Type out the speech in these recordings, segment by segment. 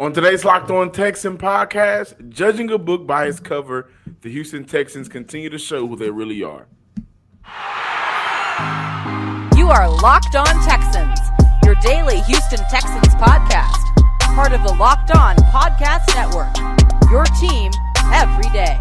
On today's Locked On Texan podcast, judging a book by its cover, the Houston Texans continue to show who they really are. You are Locked On Texans, your daily Houston Texans podcast, part of the Locked On Podcast Network. Your team every day.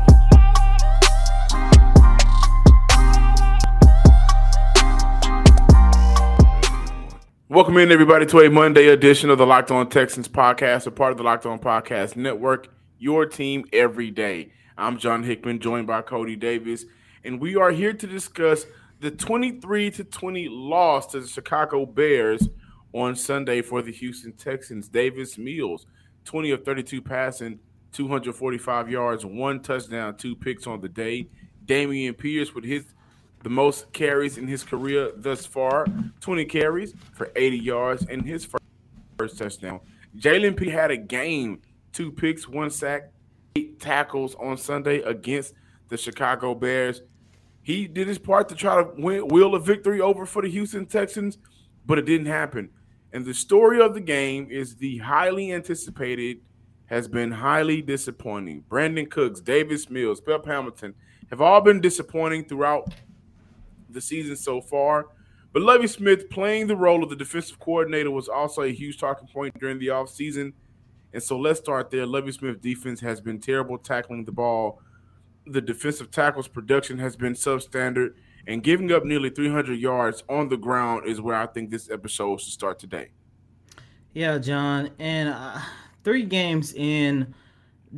Welcome in, everybody, to a Monday edition of the Locked On Texans podcast, a part of the Locked On Podcast Network, your team every day. I'm John Hickman, joined by Coty Davis, and we are here to discuss the 23 to 20 loss to the Chicago Bears on Sunday for the Houston Texans. Davis Mills, 20 of 32 passing, 245 yards, one touchdown, two picks on the day. Dameon Pierce with his the most carries in his career thus far 20 carries for 80 yards and his first, touchdown. Jalen P had a game, two picks, one sack, eight tackles on Sunday against the Chicago Bears. He did his part to try to win, wheel a victory over for the Houston Texans, but it didn't happen. And the story of the game is the highly anticipated has been highly disappointing. Brandin Cooks, Davis Mills, Pep Hamilton have all been disappointing throughout the season so far. But Lovie Smith playing the role of the defensive coordinator was also a huge talking point during the offseason. And so let's start there. Lovie Smith defense has been terrible tackling the ball. The defensive tackles production has been substandard, and giving up nearly 300 yards on the ground is where I think this episode should start today. Yeah, John, and uh, three games in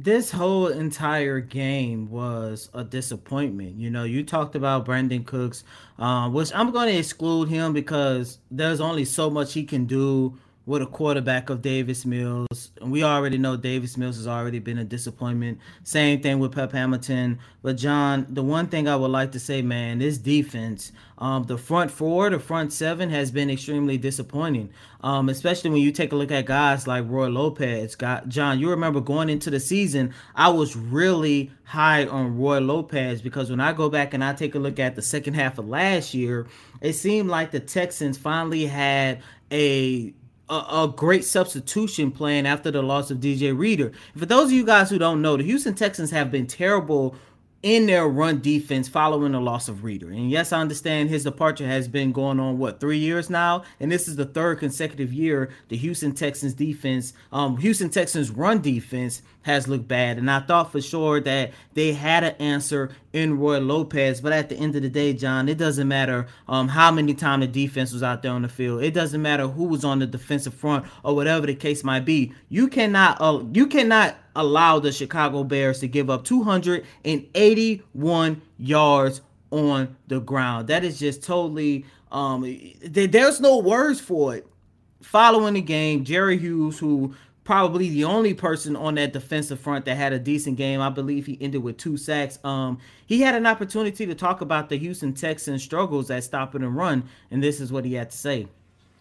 this whole entire game was a disappointment. You know, you talked about Brandin Cooks, uh, which I'm going to exclude him because there's only so much he can do with a quarterback of Davis Mills. And we already know Davis Mills has already been a disappointment. Same thing with Pep Hamilton. But John, the one thing I would like to say, man, this defense, um, the front four, the front seven has been extremely disappointing. Um, especially when you take a look at guys like Roy Lopez. Got John, you remember going into the season, I was really high on Roy Lopez because when I go back and I take a look at the second half of last year, it seemed like the Texans finally had a a, a, great substitution plan after the loss of DJ Reader. For those of you guys who don't know, the Houston Texans have been terrible in their run defense following the loss of Reader. And yes, I understand his departure has been going on what three years now, and this is the third consecutive year the Houston Texans defense, um, Houston Texans run defense has looked bad. And I thought for sure that they had an answer in Roy Lopez, but at the end of the day, John, it doesn't matter um, how many times the defense was out there on the field. It doesn't matter who was on the defensive front or whatever the case might be. You cannot, uh, you cannot allow the Chicago Bears to give up 281 yards on the ground. That is just totally um there's no words for it. Following the game, Jerry Hughes, who probably the only person on that defensive front that had a decent game. I believe he ended with two sacks. Um, he had an opportunity to talk about the Houston Texans' struggles at stopping and run, and this is what he had to say.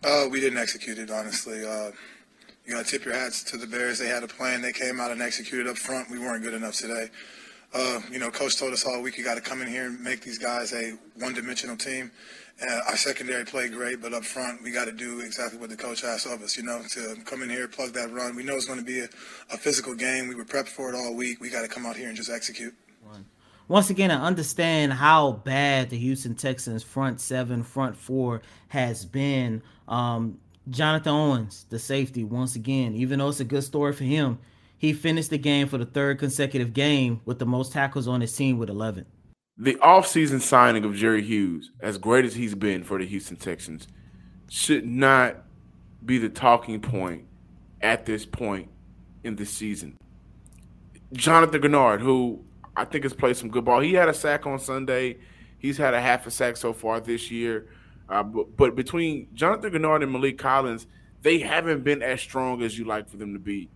Uh, we didn't execute it, honestly. Uh, you got to tip your hats to the Bears. They had a plan. They came out and executed up front. We weren't good enough today. Uh, you know, coach told us all week you got to come in here and make these guys a one-dimensional team. Uh, our secondary played great, but up front we got to do exactly what the coach asked of us. You know, to come in here, plug that run. We know it's going to be a, a physical game. We were prepped for it all week. We got to come out here and just execute. Once again, I understand how bad the Houston Texans front seven, front four has been. Um, Jonathan Owens, the safety, once again, even though it's a good story for him, he finished the game for the third consecutive game with the most tackles on his team with 11. The offseason signing of Jerry Hughes, as great as he's been for the Houston Texans, should not be the talking point at this point in the season. Jonathan Greenard, who I think has played some good ball, he had a sack on Sunday. He's had a half a sack so far this year. Uh, but, but, between Jonathan Greenard and Maliek Collins, they haven't been as strong as you like for them to be.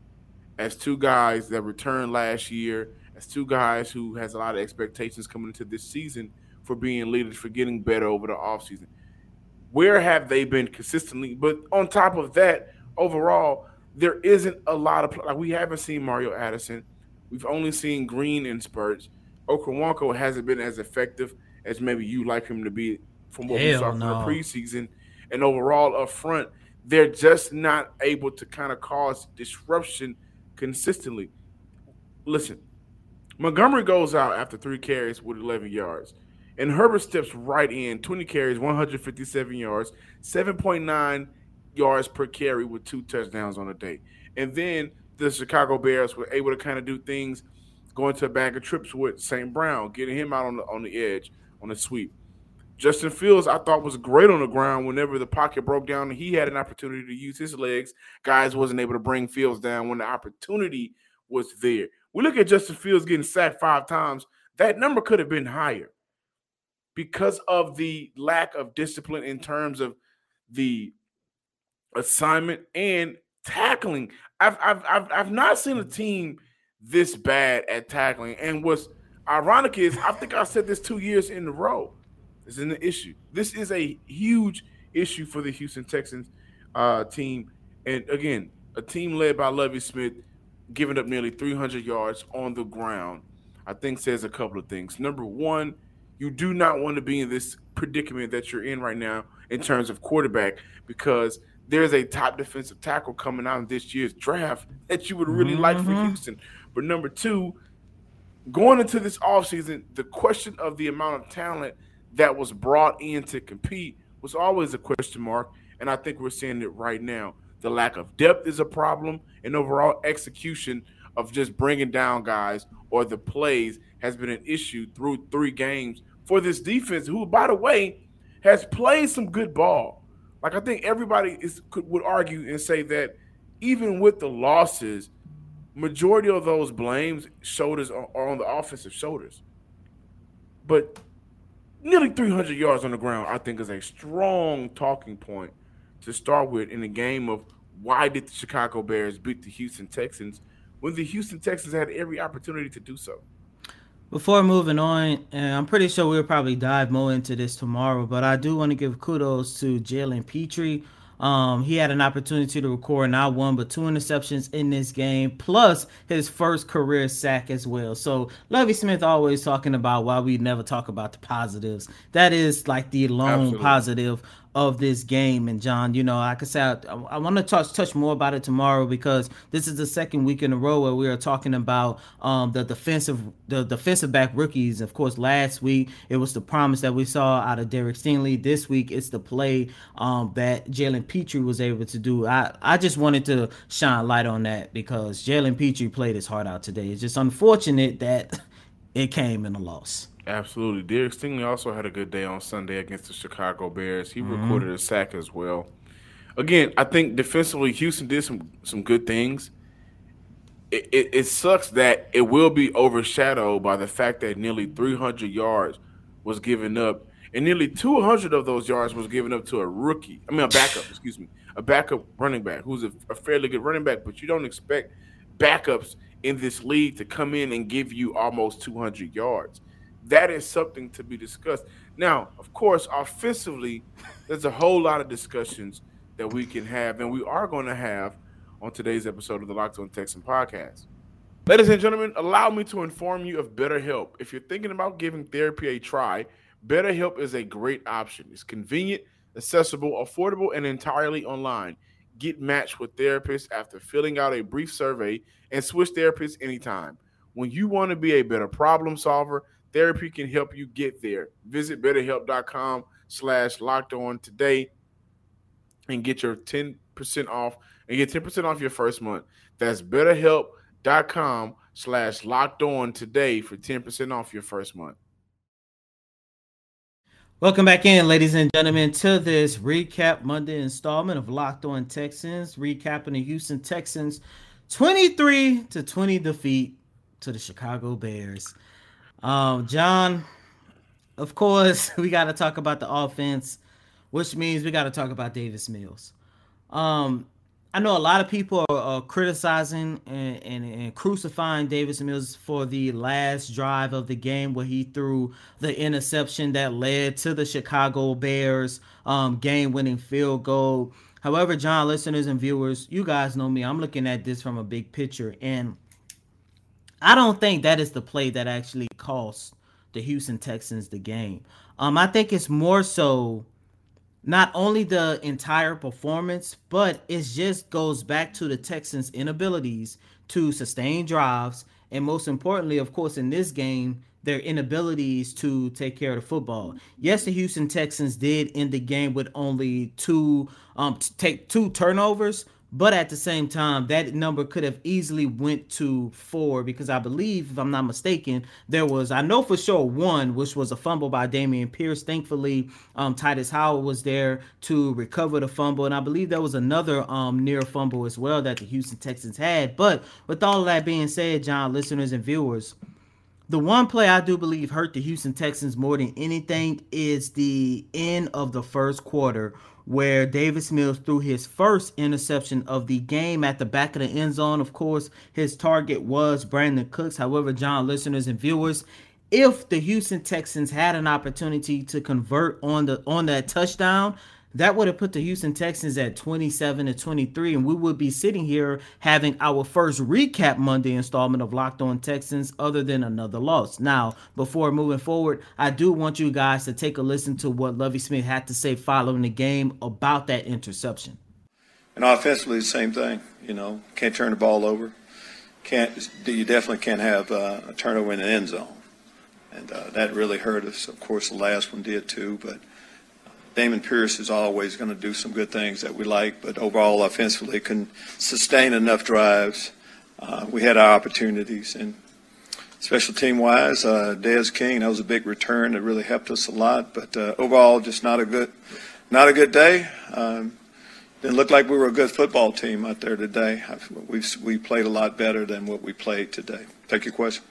As two guys that returned last year, as two guys who has a lot of expectations coming into this season for being leaders, for getting better over the offseason. Where have they been consistently? But on top of that, overall, there isn't a lot of like we haven't seen Mario Addison. We've only seen Green in spurts. Okoronkwo hasn't been as effective as maybe you like him to be from what Hell we saw from no. the preseason. And overall, up front, they're just not able to kind of cause disruption consistently. Listen, Montgomery goes out after three carries with 11 yards. And Herbert steps right in, 20 carries, 157 yards, 7.9 yards per carry with two touchdowns on the day. And then the Chicago Bears were able to kind of do things, going to a bag of trips with St. Brown, getting him out on the on the edge on the sweep. Justin Fields, I thought was great on the ground whenever the pocket broke down he had an opportunity to use his legs. Guys wasn't able to bring Fields down when the opportunity was there. We look at Justin Fields getting sacked five times. That number could have been higher because of the lack of discipline in terms of the assignment and tackling. I've I've I've, I've not seen a team this bad at tackling. And what's ironic is I think I said this two years in a row. This is an issue. This is a huge issue for the Houston Texans uh, team. And again, a team led by Lovie Smith giving up nearly 300 yards on the ground, I think says a couple of things. Number one, you do not want to be in this predicament that you're in right now in terms of quarterback because there's a top defensive tackle coming out in this year's draft that you would really mm-hmm. like for mm-hmm. Houston. But number two, going into this offseason, the question of the amount of talent that was brought in to compete was always a question mark. And I think we're seeing it right now. The lack of depth is a problem, and overall execution of just bringing down guys or the plays has been an issue through three games for this defense, who, by the way, has played some good ball. Like I think everybody is could, would argue and say that even with the losses, majority of those blames shoulders are, are on the offensive shoulders. But nearly 300 yards on the ground, I think, is a strong talking point to start with in the game of why did the Chicago Bears beat the Houston Texans when the Houston Texans had every opportunity to do so. Before moving on, and I'm pretty sure we'll probably dive more into this tomorrow, but I do want to give kudos to Jalen Pitre. Um, he had an opportunity to record not one but two interceptions in this game, plus his first career sack as well. So Lovie Smith always talking about why we never talk about the positives. That is like the lone Absolutely. positive of this game. And John, you know, like I said, I, I want to touch touch more about it tomorrow because this is the second week in a row where we are talking about um, the defensive the defensive back rookies. Of course, last week it was the promise that we saw out of Derek Stingley. This week it's the play um, that Jalen Pitre was able to do. I I just wanted to shine light on that because Jalen Pitre played his heart out today. It's just unfortunate that it came in a loss. Absolutely. Derek Stingley also had a good day on Sunday against the Chicago Bears. He mm-hmm. recorded a sack as well. Again, I think defensively, Houston did some some good things. It, it, it, sucks that it will be overshadowed by the fact that nearly 300 yards was given up, and nearly 200 of those yards was given up to a rookie. I mean, a backup, excuse me, a backup running back who's a, a fairly good running back, but you don't expect backups in this league to come in and give you almost 200 yards that is something to be discussed. Now, of course, offensively, there's a whole lot of discussions that we can have, and we are going to have on today's episode of the Locked On Texan podcast. Ladies and gentlemen, allow me to inform you of BetterHelp. If you're thinking about giving therapy a try, BetterHelp is a great option. It's convenient, accessible, affordable, and entirely online. Get matched with therapists after filling out a brief survey and switch therapists anytime. When you want to be a better problem solver, Therapy can help you get there. Visit betterhelp.com slash locked on today and get your 10% off and get 10% off your first month. That's betterhelp.com slash locked on today for 10% off your first month. Welcome back in, ladies and gentlemen, to this recap Monday installment of Locked On Texans, recapping the Houston Texans 23 to 20 defeat to the Chicago Bears. Um, John, of course, we got to talk about the offense, which means we got to talk about Davis Mills. Um, I know a lot of people are, are criticizing and, and, and, crucifying Davis Mills for the last drive of the game where he threw the interception that led to the Chicago Bears um, game winning field goal. However, John, listeners and viewers, you guys know me. I'm looking at this from a big picture. And I don't think that is the play that actually cost the Houston Texans the game. Um, I think it's more so not only the entire performance, but it just goes back to the Texans' inabilities to sustain drives. And most importantly, of course, in this game, their inabilities to take care of the football. Yes, the Houston Texans did end the game with only two um take two turnovers, but at the same time, that number could have easily went to four because I believe, if I'm not mistaken, there was I know for sure one, which was a fumble by Dameon Pierce. Thankfully, um, Tytus Howard was there to recover the fumble, and I believe there was another um, near fumble as well that the Houston Texans had. But with all of that being said, John, listeners and viewers, the one play I do believe hurt the Houston Texans more than anything is the end of the first quarter where Davis Mills threw his first interception of the game at the back of the end zone. Of course, his target was Brandin Cooks. However, John, listeners and viewers, if the Houston Texans had an opportunity to convert on the on that touchdown, that would have put the Houston Texans at 27 to 23, and we would be sitting here having our first recap Monday installment of Locked On Texans, other than another loss. Now, before moving forward, I do want you guys to take a listen to what Lovie Smith had to say following the game about that interception. And offensively, the same thing. You know, can't turn the ball over. Can't you definitely can't have uh, a turnover in the end zone, and uh, that really hurt us. Of course, the last one did too, but Dameon Pierce is always going to do some good things that we like, but overall, offensively, can sustain enough drives. Uh, we had our opportunities, and special team wise, uh, Dez King, that was a big return that really helped us a lot. But uh, overall, just not a good, not a good day. Um, didn't look like we were a good football team out there today. We we played a lot better than what we played today. Take your question.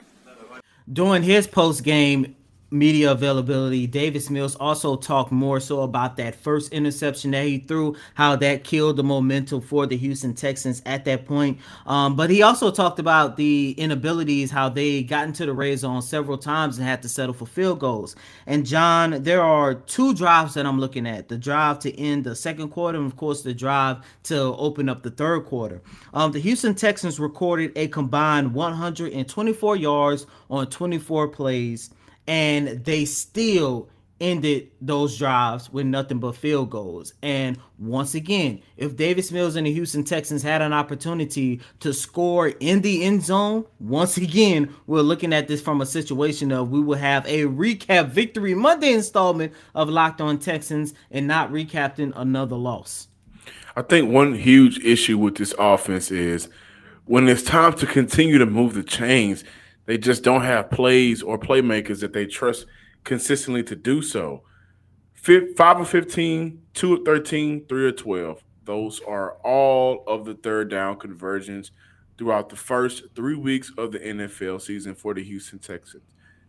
During his post game media availability. Davis Mills also talked more so about that first interception that he threw, how that killed the momentum for the Houston Texans at that point. Um, but he also talked about the inabilities, how they got into the red zone several times and had to settle for field goals. And John, there are two drives that I'm looking at: the drive to end the second quarter, and of course the drive to open up the third quarter. Um, the Houston Texans recorded a combined 124 yards on 24 plays and they still ended those drives with nothing but field goals. And once again, if Davis Mills and the Houston Texans had an opportunity to score in the end zone, once again, we're looking at this from a situation of we will have a recap victory Monday installment of Locked On Texans and not recapping another loss. I think one huge issue with this offense is when it's time to continue to move the chains – they just don't have plays or playmakers that they trust consistently to do so. Five of 15, two of 13, three of 12. Those are all of the third down conversions throughout the first three weeks of the NFL season for the Houston Texans.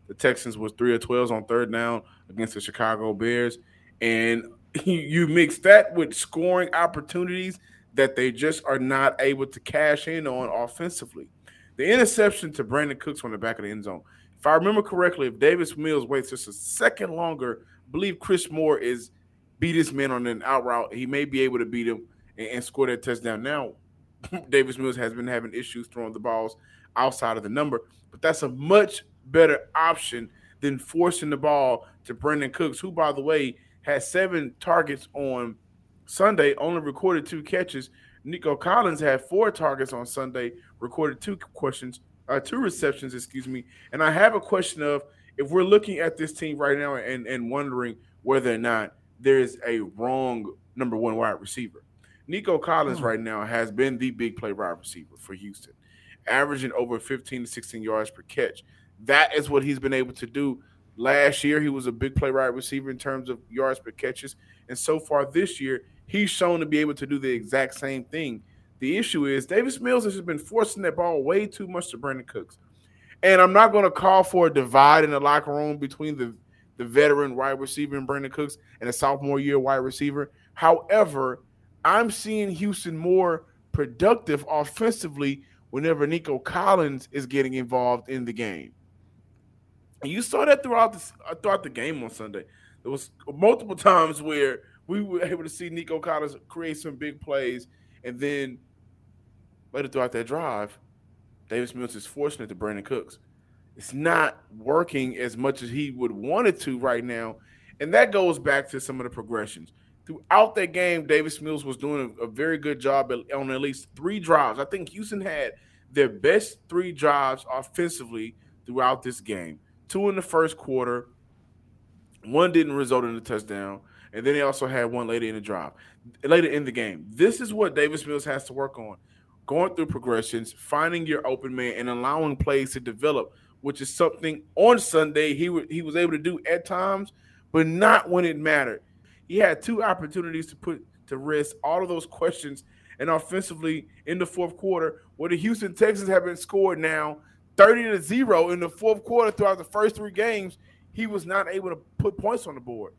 The Texans was three of 12 on third down against the Chicago Bears. And you mix that with scoring opportunities that they just are not able to cash in on offensively. The interception to Brandin Cooks from the back of the end zone. If I remember correctly, if Davis Mills waits just a second longer, I believe Chris Moore is beat this man on an out route. He may be able to beat him and, and score that touchdown. Now, Davis Mills has been having issues throwing the balls outside of the number, but that's a much better option than forcing the ball to Brandin Cooks, who, by the way, had seven targets on Sunday, only recorded two catches. Nico Collins had four targets on Sunday, recorded two questions, uh, two receptions, excuse me. And I have a question of if we're looking at this team right now and, and wondering whether or not there is a wrong number one wide receiver. Nico Collins oh. right now has been the big play wide receiver for Houston, averaging over 15 to 16 yards per catch. That is what he's been able to do. Last year, he was a big play wide receiver in terms of yards per catches. And so far this year, he's shown to be able to do the exact same thing. The issue is Davis Mills has been forcing that ball way too much to Brandin Cooks. And I'm not going to call for a divide in the locker room between the, the veteran wide receiver and Brandin Cooks and a sophomore year wide receiver. However, I'm seeing Houston more productive offensively whenever Nico Collins is getting involved in the game. And you saw that throughout the uh, throughout the game on Sunday. There was multiple times where we were able to see Nico Collins create some big plays, and then later throughout that drive, Davis Mills is fortunate to Brandin Cooks. It's not working as much as he would want it to right now, and that goes back to some of the progressions. throughout that game, Davis Mills was doing a, a very good job on at least three drives. I think Houston had their best three drives offensively throughout this game. Two in the first quarter, one didn't result in a touchdown, and then they also had one later in the drive, later in the game. This is what Davis Mills has to work on: going through progressions, finding your open man, and allowing plays to develop, which is something on Sunday he w- he was able to do at times, but not when it mattered. He had two opportunities to put to rest all of those questions and offensively in the fourth quarter, where the Houston Texans have been scored now 30 to 0 in the fourth quarter throughout the first three games, he was not able to put points on the board.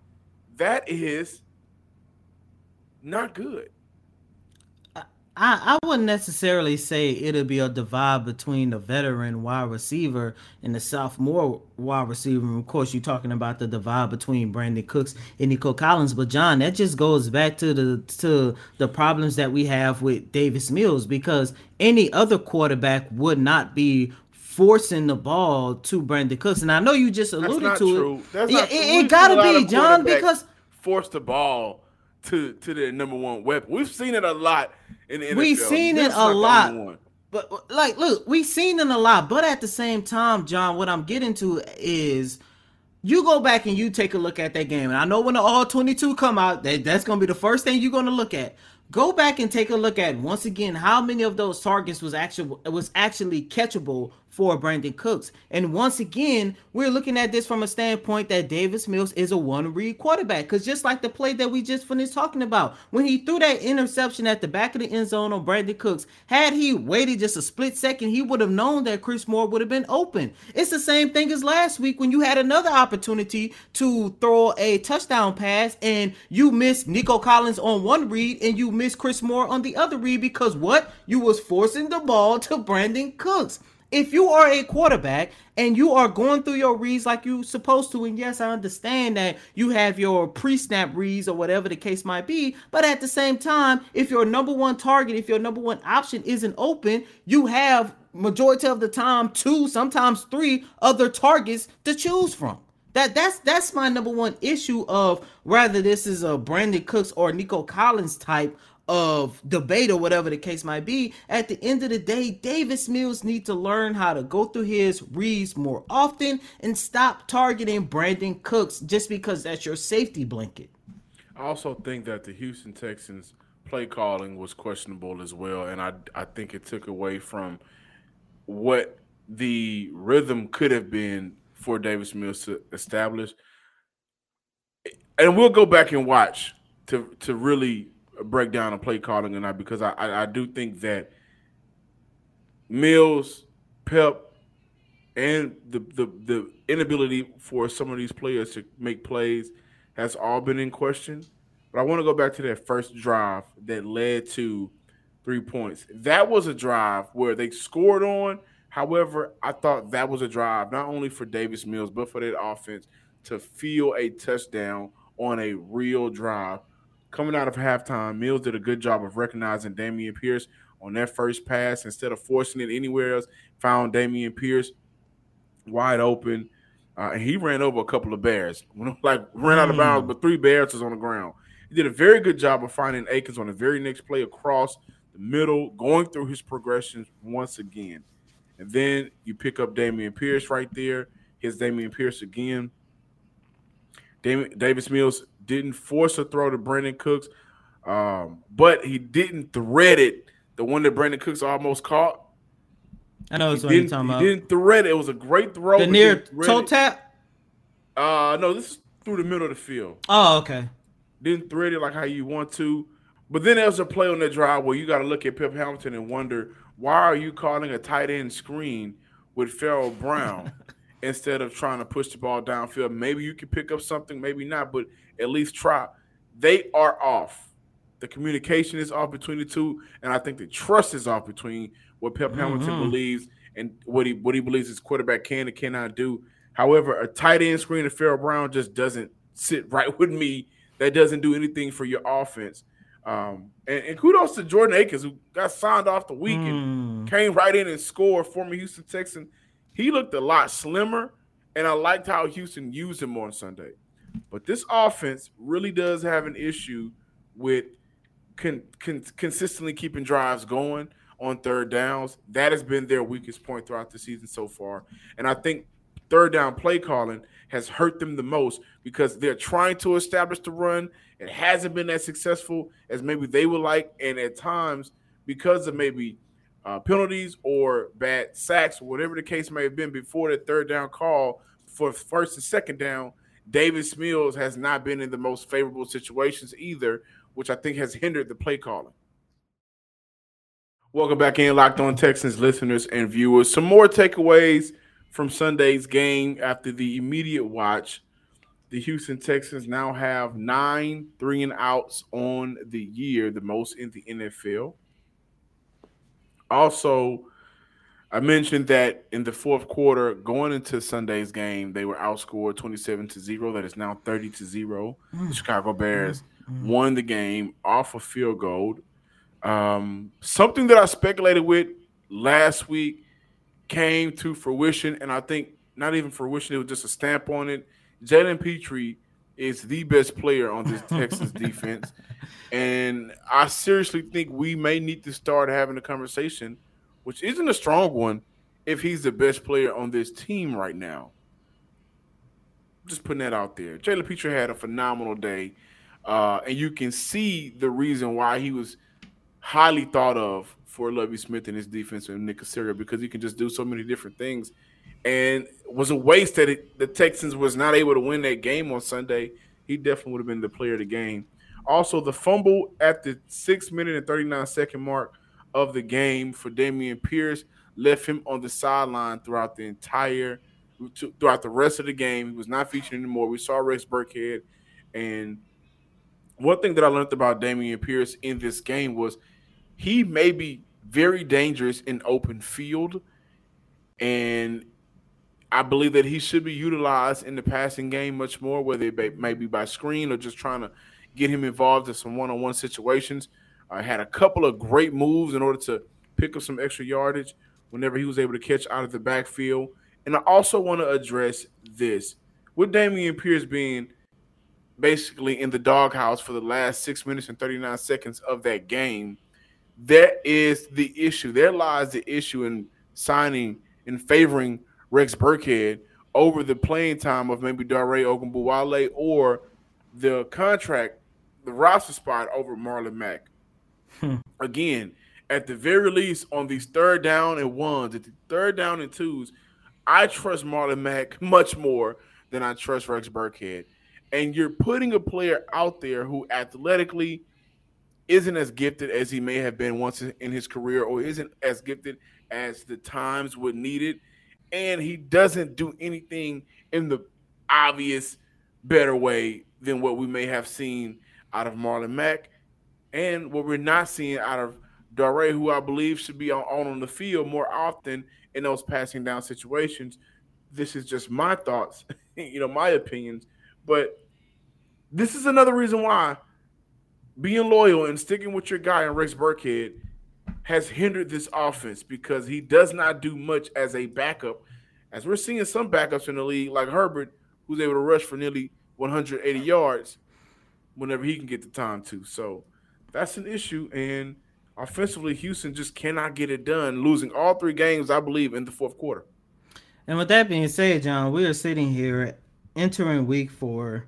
That is not good. I, I wouldn't necessarily say it'll be a divide between the veteran wide receiver and the sophomore wide receiver. Of course, you're talking about the divide between Brandin Cooks and Nico Collins, but John, that just goes back to the to the problems that we have with Davis Mills because any other quarterback would not be forcing the ball to Brandin Cooks. And I know you just alluded to true. it. That's yeah, not it, it gotta be, John, because force the ball to to their number one weapon. We've seen it a lot in the NFL. We've seen it a lot. But like, look, we've seen it a lot. But at the same time, John, what I'm getting to is you go back and you take a look at that game. And I know when the all 22 come out, that, that's gonna be the first thing you're gonna look at. Go back and take a look at once again how many of those targets was actually was actually catchable for Brandin Cooks. And once again, we're looking at this from a standpoint that Davis Mills is a one read quarterback. Because just like the play that we just finished talking about, when he threw that interception at the back of the end zone on Brandin Cooks, had he waited just a split second, he would have known that Chris Moore would have been open. It's the same thing as last week when you had another opportunity to throw a touchdown pass and you missed Nico Collins on one read and you missed Chris Moore on the other read because what? You was forcing the ball to Brandin Cooks if you are a quarterback and you are going through your reads like you're supposed to, and yes, I understand that you have your pre-snap reads or whatever the case might be, but at the same time, if your number one target, if your number one option isn't open, you have majority of the time two, sometimes three other targets to choose from. That that's that's my number one issue of whether this is a Brandin Cooks or Nico Collins type of debate or whatever the case might be, at the end of the day, Davis Mills need to learn how to go through his reads more often and stop targeting Brandin Cooks just because that's your safety blanket. I also think that the Houston Texans play calling was questionable as well, and I I think it took away from what the rhythm could have been for Davis Mills to establish. And we'll go back and watch to to really break down a play calling tonight because I, I, I do think that Mills, Pep, and the, the the inability for some of these players to make plays has all been in question. But I want to go back to that first drive that led to three points. That was a drive where they scored on. However, I thought that was a drive not only for Davis Mills but for that offense to feel a touchdown on a real drive coming out of halftime, Mills did a good job of recognizing Dameon Pierce on that first pass instead of forcing it anywhere else. Found Dameon Pierce wide open, uh, and he ran over a couple of bears. like ran out of bounds, hmm. but three bears was on the ground. He did a very good job of finding Akins on the very next play across the middle, going through his progressions once again. And then you pick up Dameon Pierce right there. His Dameon Pierce again. Davis Mills didn't force a throw to Brandin Cooks, um, but he didn't thread it. The one that Brandin Cooks almost caught. I know it's what you're talking about. He didn't thread it. It was a great throw. The near toe tap. Uh, no, this is through the middle of the field. Oh, okay. Didn't thread it like how you want to. But then there's a play on that drive where you got to look at Pep Hamilton and wonder why are you calling a tight end screen with Pharaoh Brown instead of trying to push the ball downfield. Maybe you can pick up something, maybe not, but at least try. They are off. The communication is off between the two, and I think the trust is off between what Pep Hamilton mm-hmm. believes and what he what he believes his quarterback can and cannot do. However, a tight end screen of Pharaoh Brown just doesn't sit right with me. That doesn't do anything for your offense. Um, and, and, kudos to Jordan Akins, who got signed off the week mm. and came right in and scored. Former Houston Texan, he looked a lot slimmer, and I liked how Houston used him on Sunday. But this offense really does have an issue with con- con- consistently keeping drives going on third downs. That has been their weakest point throughout the season so far. And I think third down play calling has hurt them the most because they're trying to establish the run. It hasn't been as successful as maybe they would like. And at times, because of maybe uh, penalties or bad sacks, whatever the case may have been before the third down call for first and second down, Davis Mills has not been in the most favorable situations either, which I think has hindered the play calling. Welcome back in, Locked On Texans listeners and viewers. Some more takeaways from Sunday's game after the immediate watch. The Houston Texans now have nine three and outs on the year, the most in the NFL. Also, I mentioned that in the fourth quarter, going into Sunday's game, they were outscored 27 to 0. That is now 30 to 0. Mm. The Chicago Bears mm. Mm. won the game off a field goal. Um, something that I speculated with last week came to fruition, and I think not even fruition, it was just a stamp on it. Jalen Pitre is the best player on this Texas defense. And I seriously think we may need to start having a conversation, which isn't a strong one, if he's the best player on this team right now. Just putting that out there. Jalen Pitre had a phenomenal day. Uh, and you can see the reason why he was highly thought of for Lovie Smith and his defense and Nick Caserio because he can just do so many different things. And was a waste that it, the Texans was not able to win that game on Sunday. He definitely would have been the player of the game. Also, the fumble at the six minute and 39 second mark of the game for Dameon Pierce left him on the sideline throughout the entire throughout the rest of the game. He was not featured anymore. We saw Rex Burkhead. And one thing that I learned about Dameon Pierce in this game was he may be very dangerous in open field. And I believe that he should be utilized in the passing game much more, whether it may be by screen or just trying to get him involved in some one-on-one situations. I uh, had a couple of great moves in order to pick up some extra yardage whenever he was able to catch out of the backfield. And I also want to address this with Dameon Pierce being basically in the doghouse for the last six minutes and 39 seconds of that game. That is the issue. There lies the issue in signing in favoring Rex Burkhead over the playing time of maybe Dare Ogunbowale or the contract the roster spot over Marlon Mack. Hmm. Again, at the very least, on these third down and ones, at the third down and twos, I trust Marlon Mack much more than I trust Rex Burkhead. And you're putting a player out there who athletically isn't as gifted as he may have been once in his career, or isn't as gifted as the times would need it. And he doesn't do anything in the obvious better way than what we may have seen out of Marlon Mack, and what we're not seeing out of Dare, who I believe should be on, on the field more often in those passing down situations. This is just my thoughts, you know, my opinions. But this is another reason why being loyal and sticking with your guy and Rex Burkhead has hindered this offense because he does not do much as a backup. As we're seeing some backups in the league, like Herbert, who's able to rush for nearly 180 yards whenever he can get the time to. So that's an issue. And offensively, Houston just cannot get it done, losing all three games, I believe, in the fourth quarter. And with that being said, John, we are sitting here entering week four.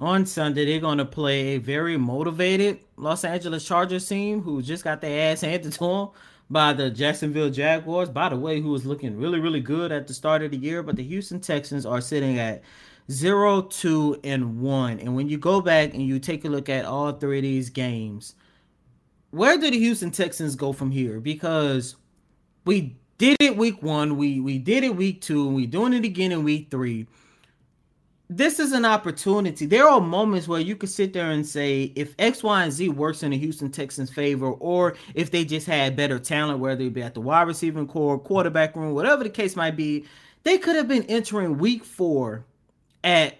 On Sunday, they're going to play a very motivated Los Angeles Chargers team who just got their ass handed to them by the Jacksonville Jaguars. By the way, who was looking really, really good at the start of the year. But the Houston Texans are sitting at zero, two, and one. And when you go back and you take a look at all three of these games, where do the Houston Texans go from here? Because we did it week one, we we did it week two, and we're doing it again in week three. This is an opportunity. There are moments where you could sit there and say, if X, Y, and Z works in the Houston Texans' favor, or if they just had better talent, whether it be at the wide receiving core, quarterback room, whatever the case might be, they could have been entering week four at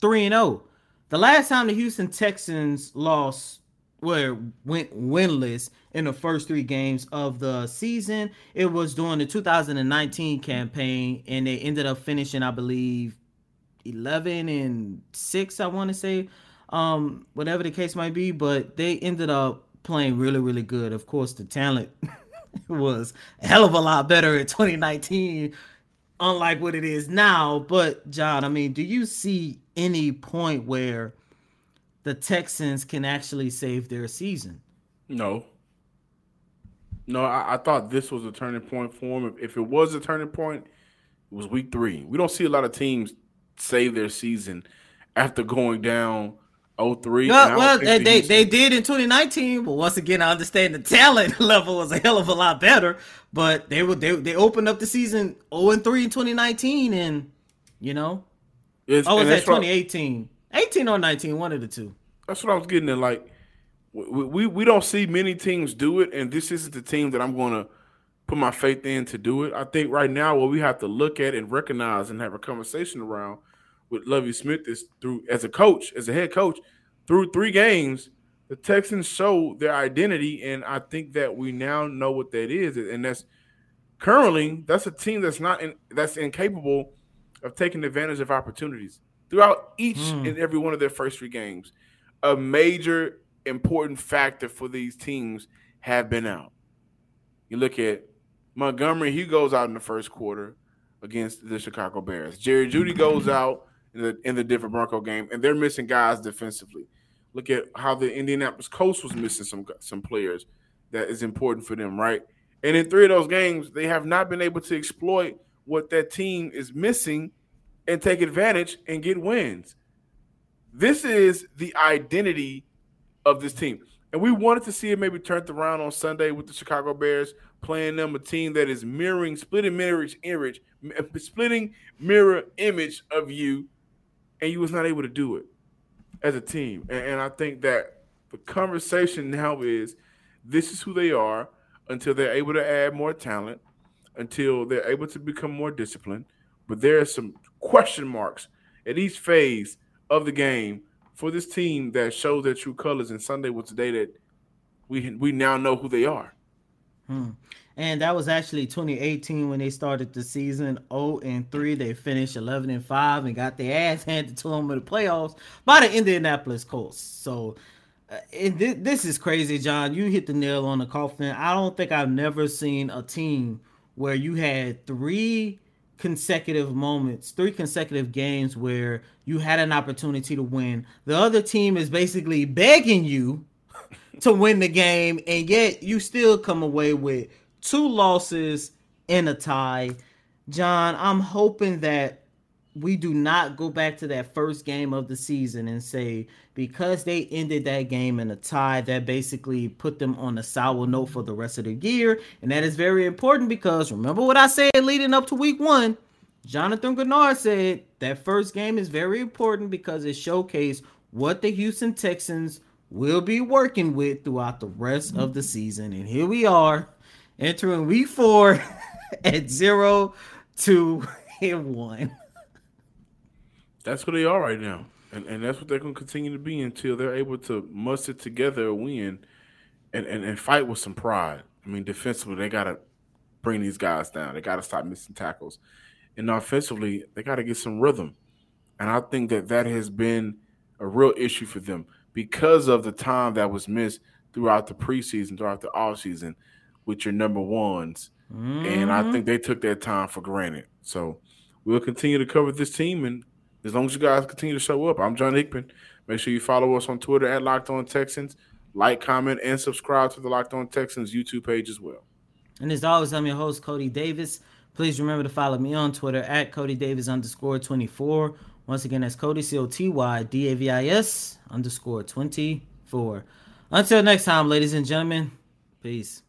3 and 0. The last time the Houston Texans lost where went winless in the first three games of the season. It was during the 2019 campaign, and they ended up finishing, I believe, 11 and 6, I want to say. Um, whatever the case might be, but they ended up playing really, really good. Of course, the talent was a hell of a lot better in 2019, unlike what it is now. But John, I mean, do you see any point where the Texans can actually save their season? No. No, I, I thought this was a turning point for them. If, if it was a turning point, it was week three. We don't see a lot of teams save their season after going down 03. Well, well they, they, they, did in 2019, but once again, I understand the talent level was a hell of a lot better. But they were they, they opened up the season 0 and 3 in 2019, and you know, it's, oh, was that 2018? 18 or 19, one of the two. That's what I was getting at. Like, we, we, we don't see many teams do it, and this isn't the team that I'm going to put my faith in to do it. I think right now what we have to look at and recognize and have a conversation around with Lovie Smith is through as a coach, as a head coach, through three games, the Texans show their identity, and I think that we now know what that is, and that's currently that's a team that's not in, that's incapable of taking advantage of opportunities throughout each mm. and every one of their first three games. A major important factor for these teams have been out. You look at Montgomery, he goes out in the first quarter against the Chicago Bears. Jerry Jeudy goes mm-hmm. out in the in the Denver Bronco game, and they're missing guys defensively. Look at how the Indianapolis Colts was missing some some players that is important for them, right? And in three of those games, they have not been able to exploit what that team is missing and take advantage and get wins. This is the identity of this team. And we wanted to see it maybe turned around on Sunday with the Chicago Bears playing them a team that is mirroring, splitting mirror image, splitting mirror image of you, and you was not able to do it as a team. And, and I think that the conversation now is this is who they are until they're able to add more talent, until they're able to become more disciplined. But there are some question marks at each phase of the game for this team that shows their true colors. And Sunday was the day that we we now know who they are. Hmm. And that was actually 2018 when they started the season 0 and 3. They finished 11 and 5 and got their ass handed to them in the playoffs by the Indianapolis Colts. So uh, it, this is crazy, John. You hit the nail on the coffin. I don't think I've never seen a team where you had three consecutive moments, three consecutive games where you had an opportunity to win. The other team is basically begging you to win the game, and yet you still come away with two losses and a tie. John, I'm hoping that we do not go back to that first game of the season and say because they ended that game in a tie that basically put them on a sour note for the rest of the year. And that is very important because remember what i said leading up to week one? Jonathan Greenard said that first game is very important because it showcased what the houston texans will be working with throughout the rest of the season. And here we are entering week four at zero, two, and one. That's what they are right now. And and that's what they're gonna continue to be until they're able to muster together a win and, and, and fight with some pride. I mean, defensively, they gotta bring these guys down. They gotta stop missing tackles. And offensively, they gotta get some rhythm. And I think that that has been a real issue for them because of the time that was missed throughout the preseason, throughout the offseason with your number ones. Mm-hmm. And I mm-hmm. think they took that time for granted. So we'll continue to cover this team. And as long as you guys continue to show up, I'm John Hickman. Make sure you follow us on Twitter at Locked On Texans. Like, comment, and subscribe to the Locked On Texans YouTube page as well. And as always, I'm your host, Coty Davis. Please remember to follow me on Twitter at Coty Davis underscore 24. Once again, that's Coty, C O T Y D A V I S underscore 24. Until next time, ladies and gentlemen, peace.